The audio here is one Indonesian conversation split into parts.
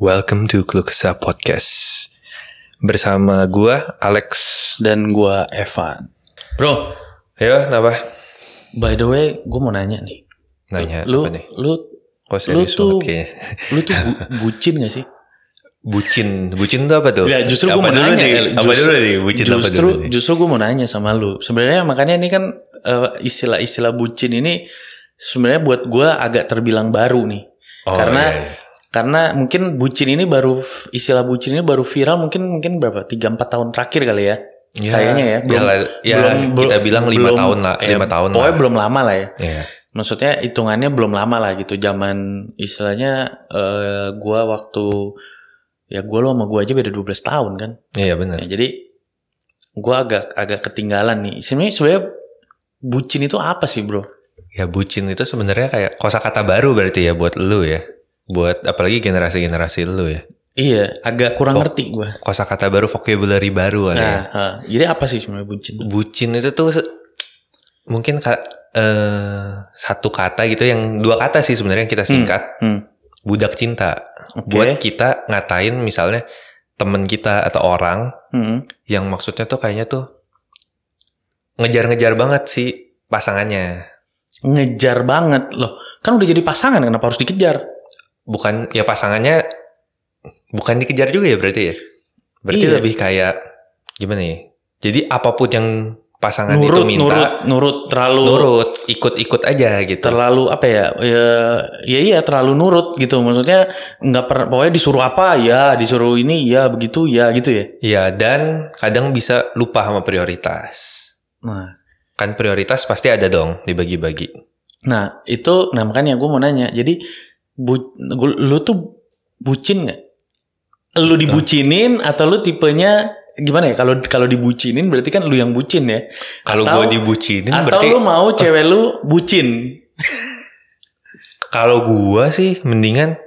Welcome to Klukesa Podcast Bersama gua Alex dan gua Evan. Bro, Ya kenapa? by the way, gua mau nanya nih. Nanya Lu apa nih? lu Kok lu serius tuh kayaknya lu tuh bu- bucin gak sih? Bucin Bucin tuh apa tuh? Ya justru apa gua mau dulu nanya. nih? eh, Apa justru- dulu nih? Bucin apa justru, dulu nih? Justru gua mau nanya sama lu. Sebenarnya makanya ini kan eh, istilah-istilah bucin ini sebenarnya buat gua agak terbilang baru nih. Oh, karena iya, iya. Karena mungkin bucin ini baru istilah bucin ini baru viral mungkin mungkin berapa? 3 4 tahun terakhir kali ya. Ya, Kayaknya ya. Belum, lah, ya, kita bilang lima tahun lah, ya, lima tahun Pokoknya lah. belum lama lah ya. Iya. Maksudnya hitungannya belum lama lah gitu. Zaman istilahnya eh gua waktu ya gua lo sama gua aja beda 12 tahun kan. Iya benar. Ya, jadi gua agak agak ketinggalan nih. Sebenarnya sebenarnya bucin itu apa sih, Bro? Ya bucin itu sebenarnya kayak kosakata baru berarti ya buat lu ya. Buat apalagi generasi-generasi lu ya. Iya, agak kurang Fok- ngerti gua. Kosakata baru, vocabulary baru kali ya. Nah, ha. jadi apa sih sebenarnya bucin? bucin itu tuh mungkin ka- eh, satu kata gitu yang dua kata sih sebenarnya yang kita singkat Hmm. budak cinta Oke. buat kita ngatain misalnya temen kita atau orang Hmm. yang maksudnya tuh kayaknya tuh ngejar-ngejar banget sih pasangannya Ngejar banget loh. Kan udah jadi pasangan kenapa harus dikejar? Bukan ya pasangannya bukan dikejar juga ya berarti ya? Berarti Iya. lebih kayak gimana ya? Jadi apa pun yang pasangan itu Nurut, minta nurut, nurut terlalu nurut ikut-ikut aja gitu. terlalu apa ya? Ya ya iya terlalu nurut gitu. Maksudnya nggak pernah pokoknya disuruh apa ya disuruh ini ya begitu ya gitu ya? Iya, dan kadang bisa lupa sama prioritas. nah. Kan prioritas pasti ada dong dibagi-bagi. nah itu nah makanya gue mau nanya. Jadi bu, gua- lu tuh bucin nggak lu dibucinin atau lu tipenya gimana ya kalau kalau dibucinin berarti kan lu yang bucin ya Kalau Atau- gue dibucinin atau berarti lu mau cewek lu bucin kalau gue sih mendingan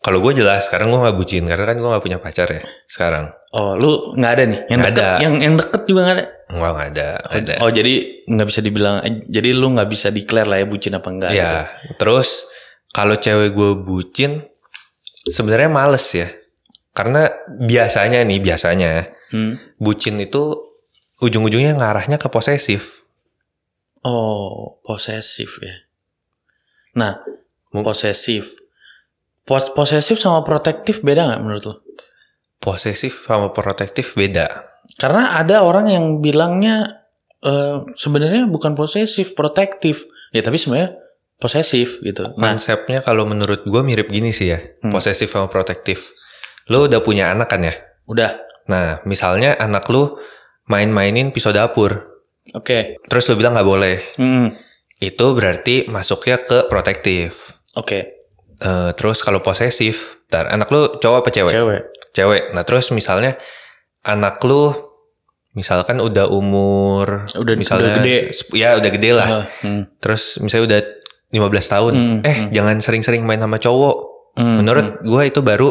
kalau gue jelas sekarang gue nggak bucin karena kan gue nggak punya pacar ya sekarang. oh lu nggak ada nih yang Nggak deket ada. yang yang deket juga nggak ada Enggak nggak ada, nggak ada. Oh jadi nggak bisa dibilang, jadi lu nggak bisa declare lah ya bucin apa enggak? gitu. ya, terus kalau cewek gue bucin sebenarnya males ya. Karena biasanya nih biasanya Hmm. bucin itu ujung-ujungnya ngarahnya ke posesif. Oh posesif ya. Nah posesif, Pos posesif sama protektif beda nggak menurut lo? Posesif sama protektif beda. Karena ada orang yang bilangnya eh, sebenarnya bukan posesif, protektif. Ya tapi sebenarnya posesif gitu. Nah, Konsepnya kalau menurut gue mirip gini sih ya, Hmm. posesif sama protektif. Lo udah punya anak kan ya? udah, Nah, misalnya anak lu main-mainin pisau dapur, oke, terus lu bilang nggak boleh. Hmm, Itu berarti masuknya ke protektif. oke, Eh, terus kalau posesif, ntar anak lu cowok apa cewek? cewek, Cewek. Nah, terus misalnya anak lu misalkan udah umur Udah- misalnya udah gede. Ya, udah gede lah. Ah, hmm, Terus misalnya udah 15 tahun. Hmm, eh, hmm. jangan sering-sering main sama cowok. hmm, Menurut hmm. gue itu baru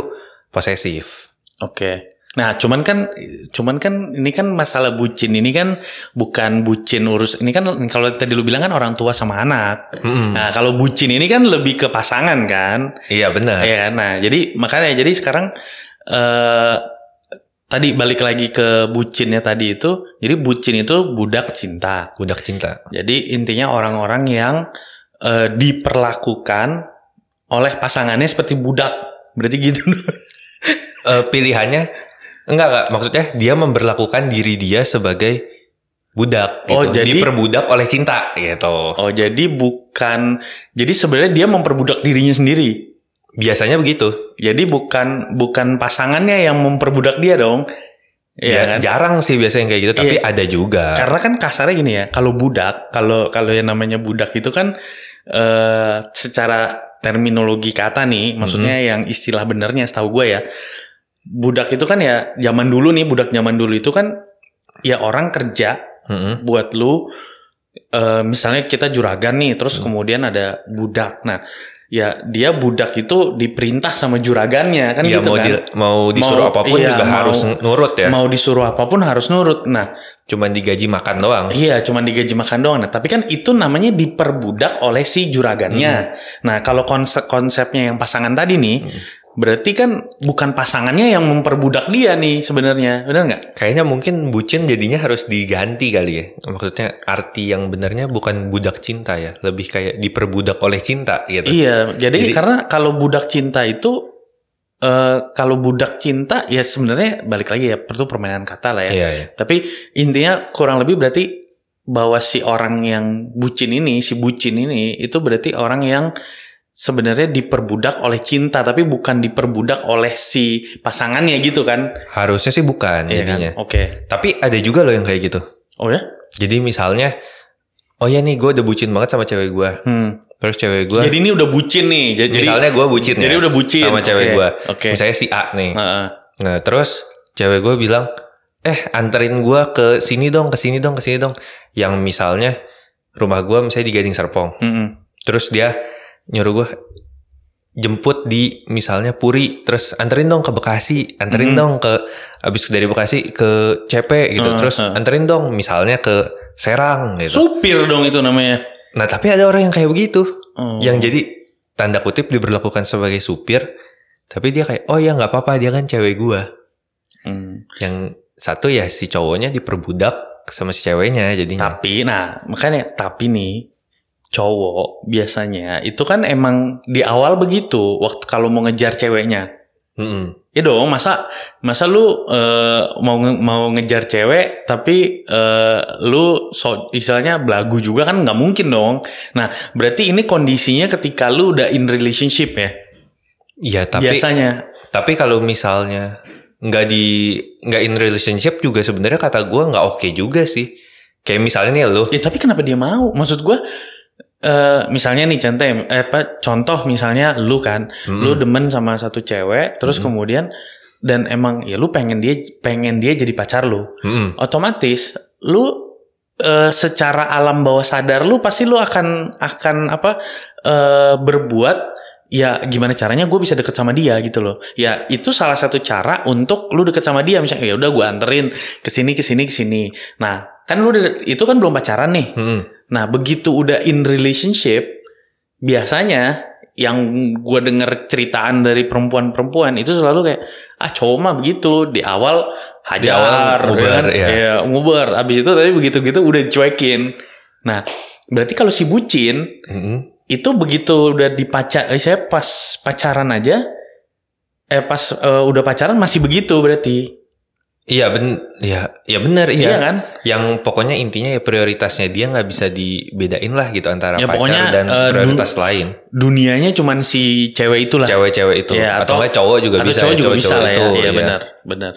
posesif. Oke. Nah, cuman kan cuman kan ini kan masalah bucin ini kan bukan bucin urus ini kan kalau tadi lu bilang kan orang tua sama anak. Mm-mm. Nah, kalau bucin ini kan lebih ke pasangan kan. Iya benar. Iya kan? Nah, jadi makanya jadi sekarang eh tadi balik lagi ke bucinnya tadi itu. Jadi bucin itu budak cinta. Budak cinta. Jadi intinya orang-orang yang eh, diperlakukan oleh pasangannya seperti budak. Berarti gitu. Eh, pilihannya enggak enggak maksudnya dia memperlakukan diri dia sebagai budak gitu. Oh, jadi- diperbudak oleh cinta gitu. Oh jadi bukan jadi sebenarnya dia memperbudak dirinya sendiri. Biasanya begitu. Jadi bukan bukan pasangannya yang memperbudak dia dong. Iya Ya, kan? jarang sih biasanya kayak gitu, tapi Iya. ada juga. Karena kan kasarnya gini ya, kalau budak, kalau kalau yang namanya budak itu kan eh secara terminologi kata nih, maksudnya Mm-hmm. yang istilah benernya setahu gue ya. Budak itu kan ya zaman dulu nih, budak zaman dulu itu kan ya orang kerja Mm-mm. buat lu eh, misalnya kita juragan nih terus kemudian ada budak nah ya dia budak itu diperintah sama juragannya kan Ya, gitu mau kan di- mau disuruh Mau- apa pun iya, juga mau- harus nurut ya. mau disuruh apa pun harus nurut nah Cuman digaji makan doang. iya cuman digaji makan doang nah tapi kan itu namanya diperbudak oleh si juragannya Hmm. nah kalau konsep konsepnya yang pasangan tadi nih berarti kan bukan pasangannya yang memperbudak dia nih sebenarnya, benar nggak? Kayaknya mungkin bucin jadinya harus diganti kali ya. Maksudnya arti yang benarnya bukan budak cinta ya, lebih kayak diperbudak oleh cinta gitu. Iya, jadi, Jadi- karena kalau budak cinta itu eh kalau budak cinta ya sebenarnya balik lagi ya itu permainan kata lah ya. Iya, iya. Tapi intinya kurang lebih berarti bahwa si orang yang bucin ini, si bucin ini itu berarti orang yang sebenarnya diperbudak oleh cinta tapi bukan diperbudak oleh si pasangannya gitu kan. Harusnya sih bukan Iya kan? jadinya. Oke. Tapi ada juga loh yang kayak gitu. Oh ya? Jadi misalnya, oh ya nih gue udah bucin banget sama cewek gue. Hmm. Terus cewek gue, Jadi ini udah bucin nih. Jadi misalnya gue bucin jadi ya, udah bucin sama cewek Oke, gue. Oke. Misalnya si A nih. Heeh. Nah terus cewek gue bilang, eh anterin gue ke sini dong, ke sini dong, ke sini dong. Yang misalnya rumah gue misalnya di Gading Serpong. Mm-mm. Terus dia nyuruh gue jemput di misalnya Puri, terus anterin dong ke Bekasi, anterin Hmm. dong ke abis dari Bekasi ke CP gitu, Uh, terus uh. anterin dong misalnya ke Serang gitu. Supir dong itu namanya. Nah tapi ada orang yang kayak begitu, Oh. yang jadi tanda kutip diberlakukan sebagai supir, tapi dia kayak oh ya nggak apa-apa dia kan cewek gua. Hmm. Yang satu ya si cowoknya diperbudak sama si ceweknya jadinya. Tapi, nah makanya tapi nih cowok biasanya itu kan emang di awal begitu waktu kalau mau ngejar ceweknya. Mm-mm. Ya dong, masa masa lu eh, mau nge- mau ngejar cewek tapi eh, lu so, istilahnya belagu juga kan nggak mungkin dong. Nah, berarti ini kondisinya ketika lu udah in relationship ya. Iya tapi biasanya. tapi kalau misalnya nggak di nggak in relationship juga sebenarnya kata gua nggak oke juga sih. Kayak misalnya nih lu, Ya tapi kenapa dia mau? Maksud gua eh misalnya nih contoh eh, apa contoh misalnya lu kan Mm-mm. lu demen sama satu cewek terus kemudian dan emang ya lu pengen dia pengen dia jadi pacar lu Mm-mm. otomatis lu eh, secara alam bawah sadar lu pasti lu akan akan apa eh, berbuat ya gimana caranya gue bisa deket sama dia gitu loh ya itu salah satu cara untuk lu deket sama dia misalnya ya udah gue anterin ke sini ke sini ke sini nah kan lu itu kan belum pacaran nih Mm-mm. Nah, begitu udah in relationship, biasanya yang gue denger ceritaan dari perempuan-perempuan itu selalu kayak ah cowok mah begitu di awal hajar, Di awal ngubar, ya, ya. ya, ngubar. Abis itu tapi begitu-gitu udah dicuekin. Nah, berarti kalau si bucin Mm-mm. itu begitu udah dipacar, eh, saya pas pacaran aja, eh pas eh, udah pacaran masih begitu berarti, Iya ben, ya, ya benar iya, iya. kan? Yang pokoknya intinya ya prioritasnya dia nggak bisa dibedain lah gitu antara Ya, pacar pokoknya, dan eh, prioritas lain. Dunianya cuman si cewek itulah. Cewek-cewek itu Ya, atau nggak cowok juga Atau bisa cowok ya, juga bisa cowok-cowok lah ya. itu, Iya ya. benar, benar.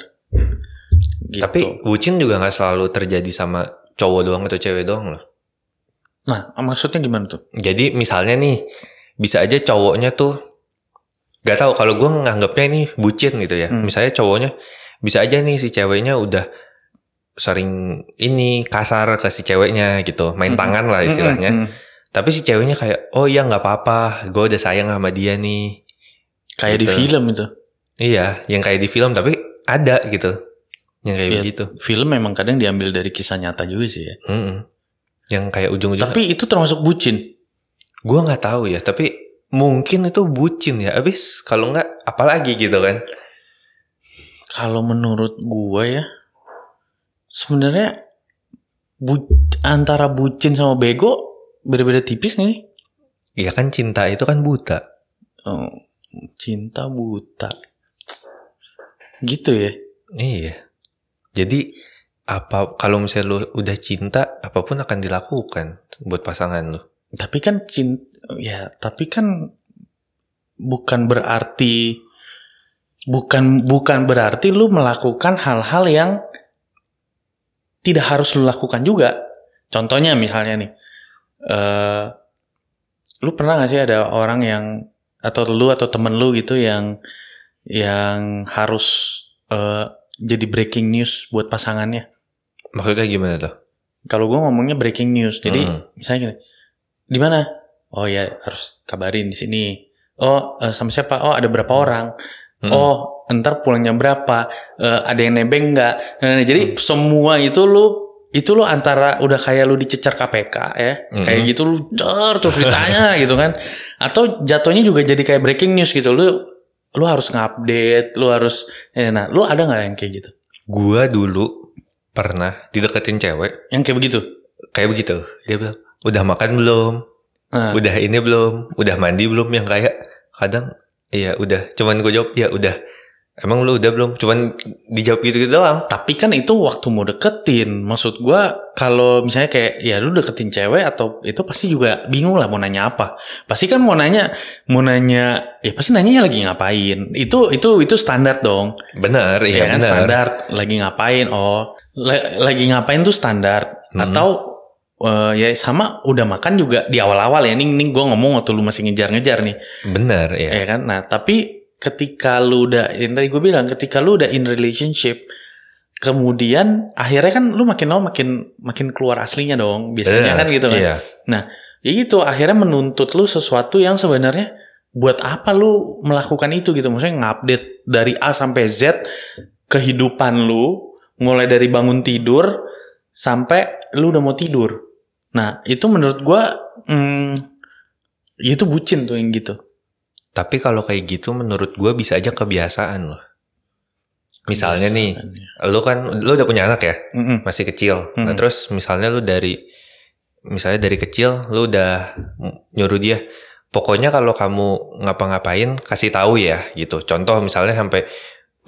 Gitu. Tapi bucin juga nggak selalu terjadi sama cowok doang atau cewek doang loh. nah, maksudnya gimana tuh? Jadi misalnya nih bisa aja cowoknya tuh gak tahu kalau gue nganggapnya ini bucin gitu ya. Hmm. Misalnya cowoknya bisa aja nih si ceweknya udah sering ini kasar ke si ceweknya gitu, main Mhm. tangan lah istilahnya. Mm-mm, mm. Tapi si ceweknya kayak oh ya nggak apa-apa, gue udah sayang sama dia nih. Kayak di Gitu. film itu. Iya, yang kayak di film tapi ada gitu, yang kayak Iya. begitu. Film memang kadang diambil dari kisah nyata juga sih ya. Mm-mm. Yang kayak ujung-ujung. Tapi itu termasuk bucin. gue nggak tahu ya, tapi mungkin itu bucin ya. Abis kalau nggak apalagi gitu kan. Kalau menurut gua ya, sebenarnya bu- antara bucin sama bego beda-beda tipis nih. Iya kan cinta itu kan buta. Oh, cinta buta. Gitu ya. Iya. Jadi apa kalau misalnya lu udah cinta, apa pun akan dilakukan buat pasangan lu. Tapi kan cinta, ya tapi kan bukan berarti bukan bukan berarti lu melakukan hal-hal yang tidak harus lu lakukan juga. Contohnya misalnya nih, eh lu pernah gak sih ada orang yang atau lu atau temen lu gitu yang yang harus eh, jadi breaking news buat pasangannya? Maksudnya gimana tuh? Kalau gue ngomongnya breaking news, jadi Hmm. misalnya gini, di mana? Oh ya harus kabarin di sini. Oh eh, sama siapa? Oh ada berapa orang? Hmm. Oh ntar pulangnya berapa? Eh, ada yang nebeng nggak? Nah, jadi Hmm. semua itu lu itu lu antara udah kayak lu dicecer KPK ya, Hmm. kayak gitu lu cer terus ditanya gitu kan? Atau jatuhnya juga jadi kayak breaking news gitu lu lu harus ngupdate, lu harus ya, nah, lu ada nggak yang kayak gitu? Gua dulu pernah dideketin cewek Yang kayak begitu? kayak begitu. Dia bilang, "Udah makan belum? Nah, Udah ini belum? Udah mandi belum?" Yang kayak kadang iya udah. Cuman gue jawab, "Iya udah." Emang lu udah belum? Cuman dijawab gitu-gitu doang. Tapi kan itu waktu mau deketin. Maksud gua kalau misalnya kayak ya lu deketin cewek atau itu pasti juga bingung lah mau nanya apa. Pasti kan mau nanya mau nanya ya pasti nanya lagi ngapain. Itu itu itu standar dong. Bener, ya iya kan bener. standar lagi ngapain oh la- lagi ngapain tuh standar Hmm. atau eh, ya sama udah makan juga di awal-awal ya. Nih nih gue ngomong waktu lu masih ngejar-ngejar nih. Bener, iya. ya kan? Nah tapi ketika lu udah yang tadi gue bilang ketika lu udah in relationship kemudian akhirnya kan lu makin lama makin makin keluar aslinya dong. Biasanya Bener, kan gitu kan. Iya. ya gitu akhirnya menuntut lu sesuatu yang sebenarnya buat apa lu melakukan itu gitu. Maksudnya ngupdate dari A sampai Z kehidupan lu mulai dari bangun tidur sampai lu udah mau tidur nah itu menurut gua hmm, ya itu bucin tuh yang gitu Tapi kalau kayak gitu menurut gue bisa aja kebiasaan loh. Misalnya nih, lu kan lu udah punya anak ya, Mm-mm. masih kecil. Nah Mhm. terus misalnya lu dari misalnya dari kecil lu udah nyuruh dia, pokoknya kalau kamu ngapa-ngapain kasih tahu ya gitu. Contoh misalnya sampai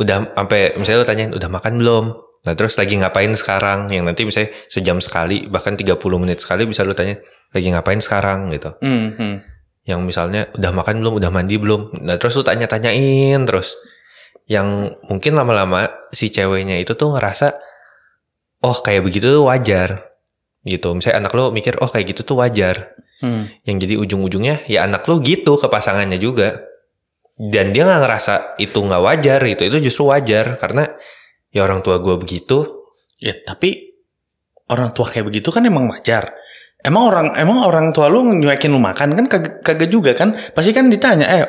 udah sampai misalnya lu tanyain udah makan belum? Nah terus lagi ngapain sekarang? Yang nanti misalnya sejam sekali bahkan 30 menit sekali bisa lu tanya lagi ngapain sekarang gitu. Mhm. Yang misalnya udah makan belum, udah mandi belum. Nah terus lu tanya-tanyain terus. Yang mungkin lama-lama si ceweknya itu tuh ngerasa, oh kayak begitu tuh wajar. Gitu. Misalnya anak lo mikir, oh kayak gitu tuh wajar. Hmm. Yang jadi ujung-ujungnya ya anak lo gitu ke pasangannya juga. Dan dia nggak ngerasa itu nggak wajar gitu. Itu justru wajar. Karena ya orang tua gue begitu. Ya tapi orang tua kayak begitu kan emang wajar. Emang orang emang orang tua lu nyuekin lu makan kan kagak, kagak juga kan? Pasti kan ditanya, eh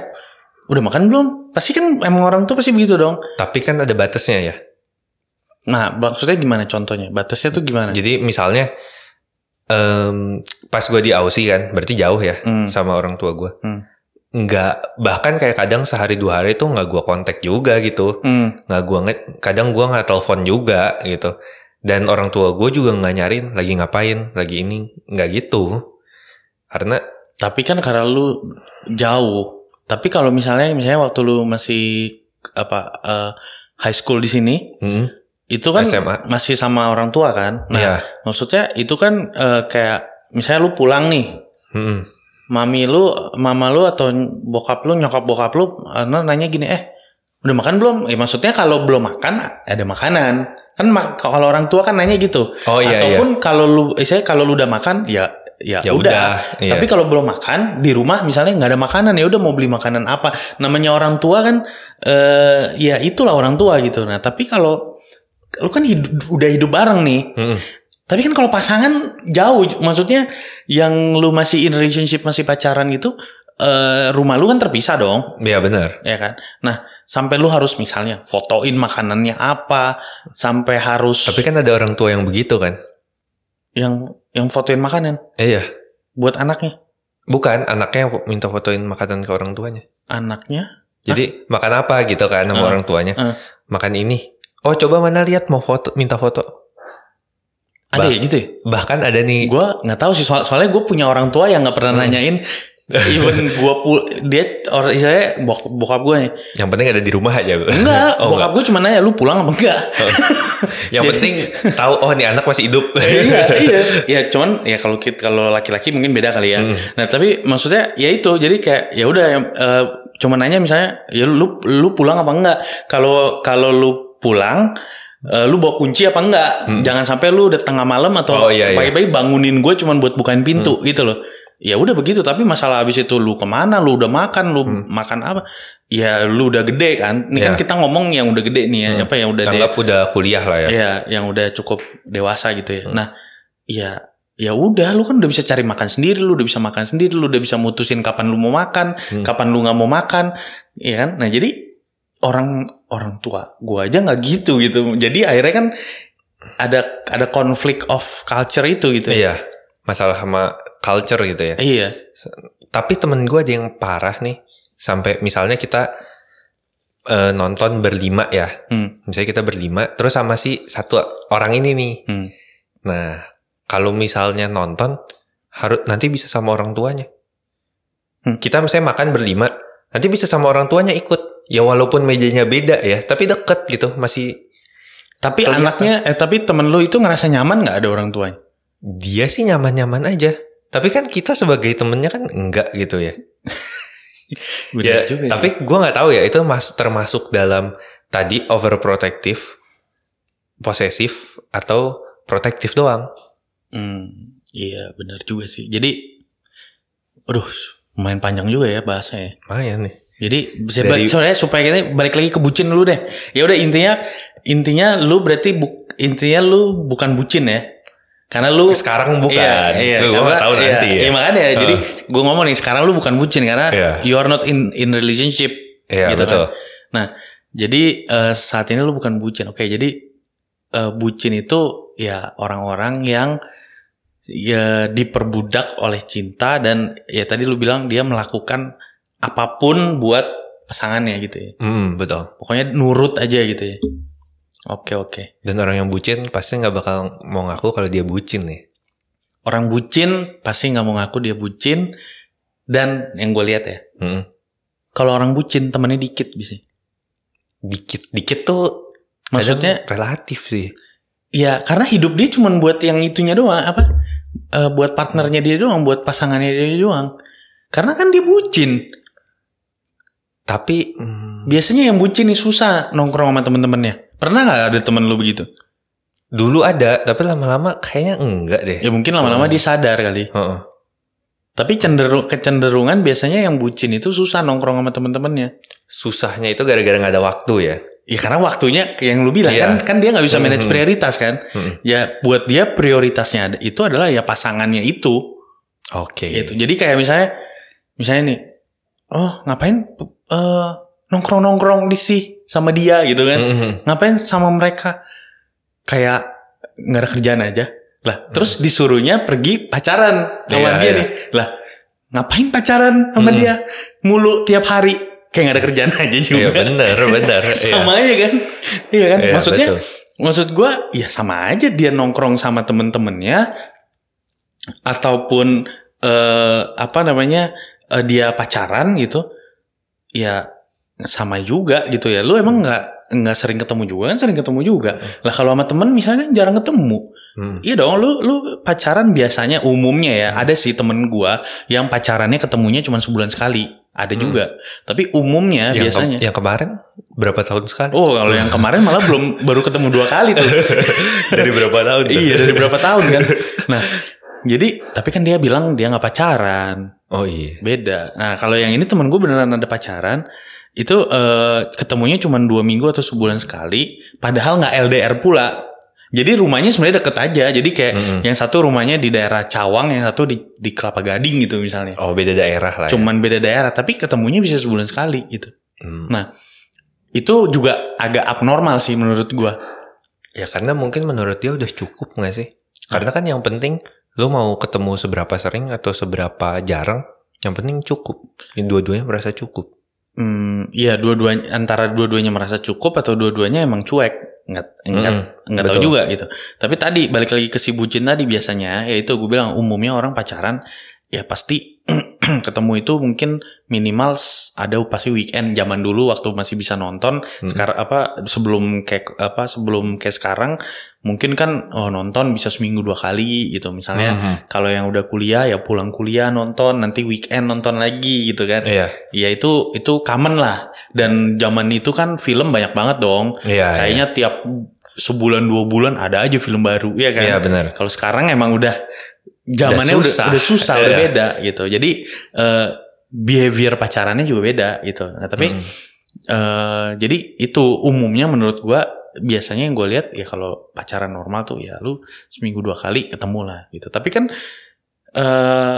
udah makan belum? Pasti kan emang orang tua pasti begitu dong. Tapi kan ada batasnya ya. Nah maksudnya gimana contohnya? Batasnya tuh gimana? Jadi misalnya em, pas gue di Aussie kan, berarti jauh ya Hmm. sama orang tua gue. Hmm. Nggak bahkan kayak kadang sehari dua hari tuh nggak gue kontak juga gitu. Hmm. Nggak gue kadang gue nggak telepon juga gitu. Dan orang tua gue juga nggak nyariin lagi ngapain, lagi ini nggak gitu. Karena Tapi kan karena lu jauh. Tapi kalau misalnya misalnya waktu lu masih apa eh, high school di sini, hmm, itu kan SMA. masih sama orang tua kan? Nah, ya, maksudnya itu kan eh, kayak misalnya lu pulang nih, hmm, mami lu, mama lu atau bokap lu, nyokap bokap lu eh, nanya gini, "Eh, udah makan belum?" Ya maksudnya kalau belum makan ada makanan. Kan mak- kalau orang tua kan nanya gitu. oh iya iya, Ataupun kalau lu eh, saya kalau lu udah makan ya ya, ya udah. udah. iya. Tapi kalau belum makan di rumah misalnya nggak ada makanan ya udah mau beli makanan apa? Namanya orang tua kan eh ya itulah orang tua gitu. Nah, tapi kalau lu kan hidup, udah hidup bareng nih. Mm-mm. Tapi kan kalau pasangan jauh maksudnya yang lu masih in relationship masih pacaran gitu eh rumah lu kan terpisah dong, Iya benar. ya kan? Nah, sampai lu harus misalnya fotoin makanannya apa, sampai harus Tapi kan ada orang tua yang begitu kan. yang yang fotoin makanan Eh, iya. buat anaknya. Bukan anaknya yang minta fotoin makanan ke orang tuanya. Anaknya Jadi makan apa gitu kan sama Ah, orang tuanya. ah. Makan ini. Oh coba mana lihat mau foto minta foto. Ada Bah- ya gitu ya? Bahkan ada nih. Gue nggak tahu sih soal soalnya gue punya orang tua yang nggak pernah Hmm. nanyain. Even gue pul dia orang saya bok, bokap gue nih. Yang penting ada di rumah aja. Enggak, oh, bokap gue cuma nanya lu pulang apa enggak? Yang penting tahu oh nih anak masih hidup. iya, iya. Ya cuman ya kalau kita kalau laki-laki mungkin beda kali ya. Hmm. Nah, tapi maksudnya ya itu. Jadi kayak ya udah eh, cuma nanya misalnya ya lu lu pulang apa enggak? Kalau kalau lu pulang eh, lu bawa kunci apa enggak? Jangan sampai lu udah tengah malam Hmm. atau Oh, iya, iya. pagi-pagi bangunin gue cuman buat bukain pintu gitu loh. Ya udah begitu, tapi masalah habis itu lu ke mana, lu udah makan, lu makan apa? Ya lu udah gede kan. Ini Hmm. kan Ya. kita ngomong yang udah gede nih ya, apa yang udah de- Anggap udah kuliah lah ya. Iya, yang udah cukup dewasa gitu ya. Hmm. Nah, ya ya udah lu kan udah bisa cari makan sendiri, lu udah bisa makan sendiri, lu udah bisa mutusin kapan lu mau makan, Hmm. kapan lu nggak mau makan, ya kan? Nah, jadi orang orang tua gua aja nggak gitu gitu. Jadi akhirnya kan ada ada konflik of culture itu gitu. ya. Iya. Masalah sama culture gitu ya. Iya. Tapi temen gue ada yang parah nih. Sampai misalnya kita eh, nonton berlima ya. Hmm. Misalnya kita berlima, terus sama si satu orang ini nih. Hmm. Nah, kalau misalnya nonton harus nanti bisa sama orang tuanya. Hmm. Kita misalnya makan berlima, nanti bisa sama orang tuanya ikut. Ya walaupun mejanya beda ya, tapi deket gitu, masih Tapi Kelihatan. anaknya, eh tapi temen lu itu ngerasa nyaman nggak ada orang tuanya? dia sih nyaman-nyaman aja. Tapi kan kita sebagai temennya kan enggak gitu ya. ya, juga sih. tapi gua nggak tahu ya itu mas termasuk dalam tadi overprotective, posesif atau protektif doang. Hmm, iya benar juga sih. Jadi, aduh, lumayan panjang juga ya bahasanya. Lumayan nih. Jadi Dari- soalnya supaya kita balik lagi ke bucin dulu deh. Ya udah intinya intinya lu berarti bu, intinya lu bukan bucin ya. Karena lu Sekarang bukan. Iya, iya, Gue nggak tahu iya, nanti ya. Iya, makanya jadi gue ngomong nih sekarang lu bukan bucin karena Iya. you are not in in relationship. Iya gitu betul. kan. Nah, jadi eh, saat ini lu bukan bucin. Oke, jadi eh, bucin itu ya orang-orang yang ya diperbudak oleh cinta dan ya tadi lu bilang dia melakukan apa pun buat pasangannya gitu ya. Hmm, betul. Pokoknya nurut aja gitu ya. Oke, oke. Dan orang yang bucin pasti nggak bakal mau ngaku kalau dia bucin nih. Orang bucin pasti nggak mau ngaku dia bucin dan yang gue lihat ya, Hmm. kalau orang bucin temannya dikit bisa. Dikit, dikit tuh Maksudnya relatif sih. Ya karena hidup dia cuma buat yang itunya doang apa? Eh, buat partnernya dia doang, buat pasangannya dia doang. Karena kan dia bucin. Tapi hmm, Biasanya yang bucin nih susah nongkrong sama temen-temennya. Pernah nggak ada temen lu begitu? dulu ada, tapi lama-lama kayaknya enggak deh. Ya mungkin lama-lama dia sadar kali. Heeh. Tapi cenderung kecenderungan biasanya yang bucin itu susah nongkrong sama temen-temennya. Susahnya itu gara-gara nggak ada waktu ya. Ya karena waktunya yang lu bilang Iya. kan kan dia nggak bisa manage prioritas kan. Mhm. Ya buat dia prioritasnya itu adalah ya pasangannya itu. Oke. Gitu. Jadi kayak misalnya misalnya nih, oh ngapain eh, nongkrong-nongkrong di sih sama dia gitu kan? Mhm. Ngapain sama mereka? Kayak nggak ada kerjaan aja. Lah, terus disuruhnya pergi pacaran sama Iya, dia iya. nih. Lah, ngapain pacaran sama Hmm. dia? Mulu tiap hari kayak nggak ada kerjaan aja Iya juga. bener, bener. sama aja kan? Iya kan? Iya, Maksudnya betul. maksud gua ya sama aja dia nongkrong sama temen-temennya ataupun eh, apa namanya eh, dia pacaran gitu ya sama juga gitu ya lu emang nggak nggak sering ketemu juga kan sering ketemu juga lah kalau sama temen misalnya kan jarang ketemu Hmm. iya dong lu lu pacaran biasanya umumnya ya ada sih temen gua yang pacarannya ketemunya cuma sebulan sekali ada Hmm. juga tapi umumnya Yang, ke- biasanya yang kemarin berapa tahun sekali? Oh kalau yang kemarin malah belum baru ketemu dua kali tuh. Dari berapa tahun? tuh? iya dari berapa tahun kan. Nah jadi tapi kan dia bilang dia nggak pacaran Oh iya. beda. Nah kalau yang ini temen gue beneran ada pacaran itu eh, ketemunya cuma dua minggu atau sebulan sekali. Padahal nggak LDR pula. Jadi rumahnya sebenarnya deket aja. Jadi kayak Mm-mm. yang satu rumahnya di daerah Cawang, yang satu di di Kelapa Gading gitu misalnya. Oh beda daerah lah. ya. Cuman beda daerah tapi ketemunya bisa sebulan sekali gitu. Hmm. Nah itu juga agak abnormal sih menurut gua. Ya karena mungkin menurut dia udah cukup gak sih? Karena kan yang penting lu mau ketemu seberapa sering atau seberapa jarang, yang penting cukup. Ini dua-duanya merasa cukup. Hmm, iya dua-duanya antara dua-duanya merasa cukup atau dua-duanya emang cuek. Enggak enggak Mm-mm, enggak tahu juga gitu. Tapi tadi balik lagi ke si bucin tadi biasanya yaitu gue bilang umumnya orang pacaran ya pasti ketemu itu mungkin minimal ada pasti weekend zaman dulu waktu masih bisa nonton sekarang apa sebelum kayak apa sebelum kayak sekarang mungkin kan oh nonton bisa seminggu dua kali gitu misalnya Mhm. kalau yang udah kuliah ya pulang kuliah nonton nanti weekend nonton lagi gitu kan Iya. ya itu itu common lah dan zaman itu kan film banyak banget dong Iya. kayaknya tiap sebulan dua bulan ada aja film baru ya kan Iya benar. kalau sekarang emang udah zamannya Udah udah susah. udah susah udah Iya. beda gitu jadi eh, behavior pacarannya juga beda gitu nah tapi Mm. eh, jadi itu umumnya menurut gua biasanya yang gue lihat ya kalau pacaran normal tuh ya lu seminggu dua kali ketemu lah gitu tapi kan eh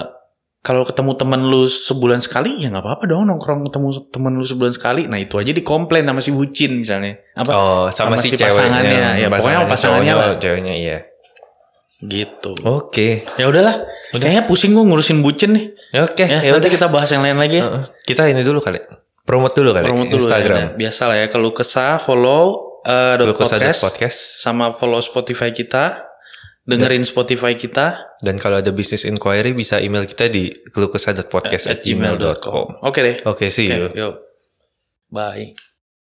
kalau ketemu temen lu sebulan sekali ya nggak apa-apa dong nongkrong ketemu temen lu sebulan sekali nah itu aja dikomplain sama si bucin misalnya apa Oh sama, sama si, si ceweknya. pasangannya. Ya, pokoknya sama pasangannya cowoknya, lah. Ceweknya iya. Gitu Oke. ya udahlah Udah. kayaknya pusing gue ngurusin bucin nih Ya, Oke. ya, ya nanti kita bahas yang lain lagi. Heeh. Kita ini dulu kali. Promote dulu kali Promote dulu Instagram. ya. Nah, Biasa lah ya. Kalau kesah follow uh, dot podcast, podcast. sama follow Spotify kita. Dengerin Spotify kita Dan kalau ada business inquiry bisa email kita di keluhkesah.podcast at gmail.com. Oke deh. Oke, see Oke, you. yuk. Bye.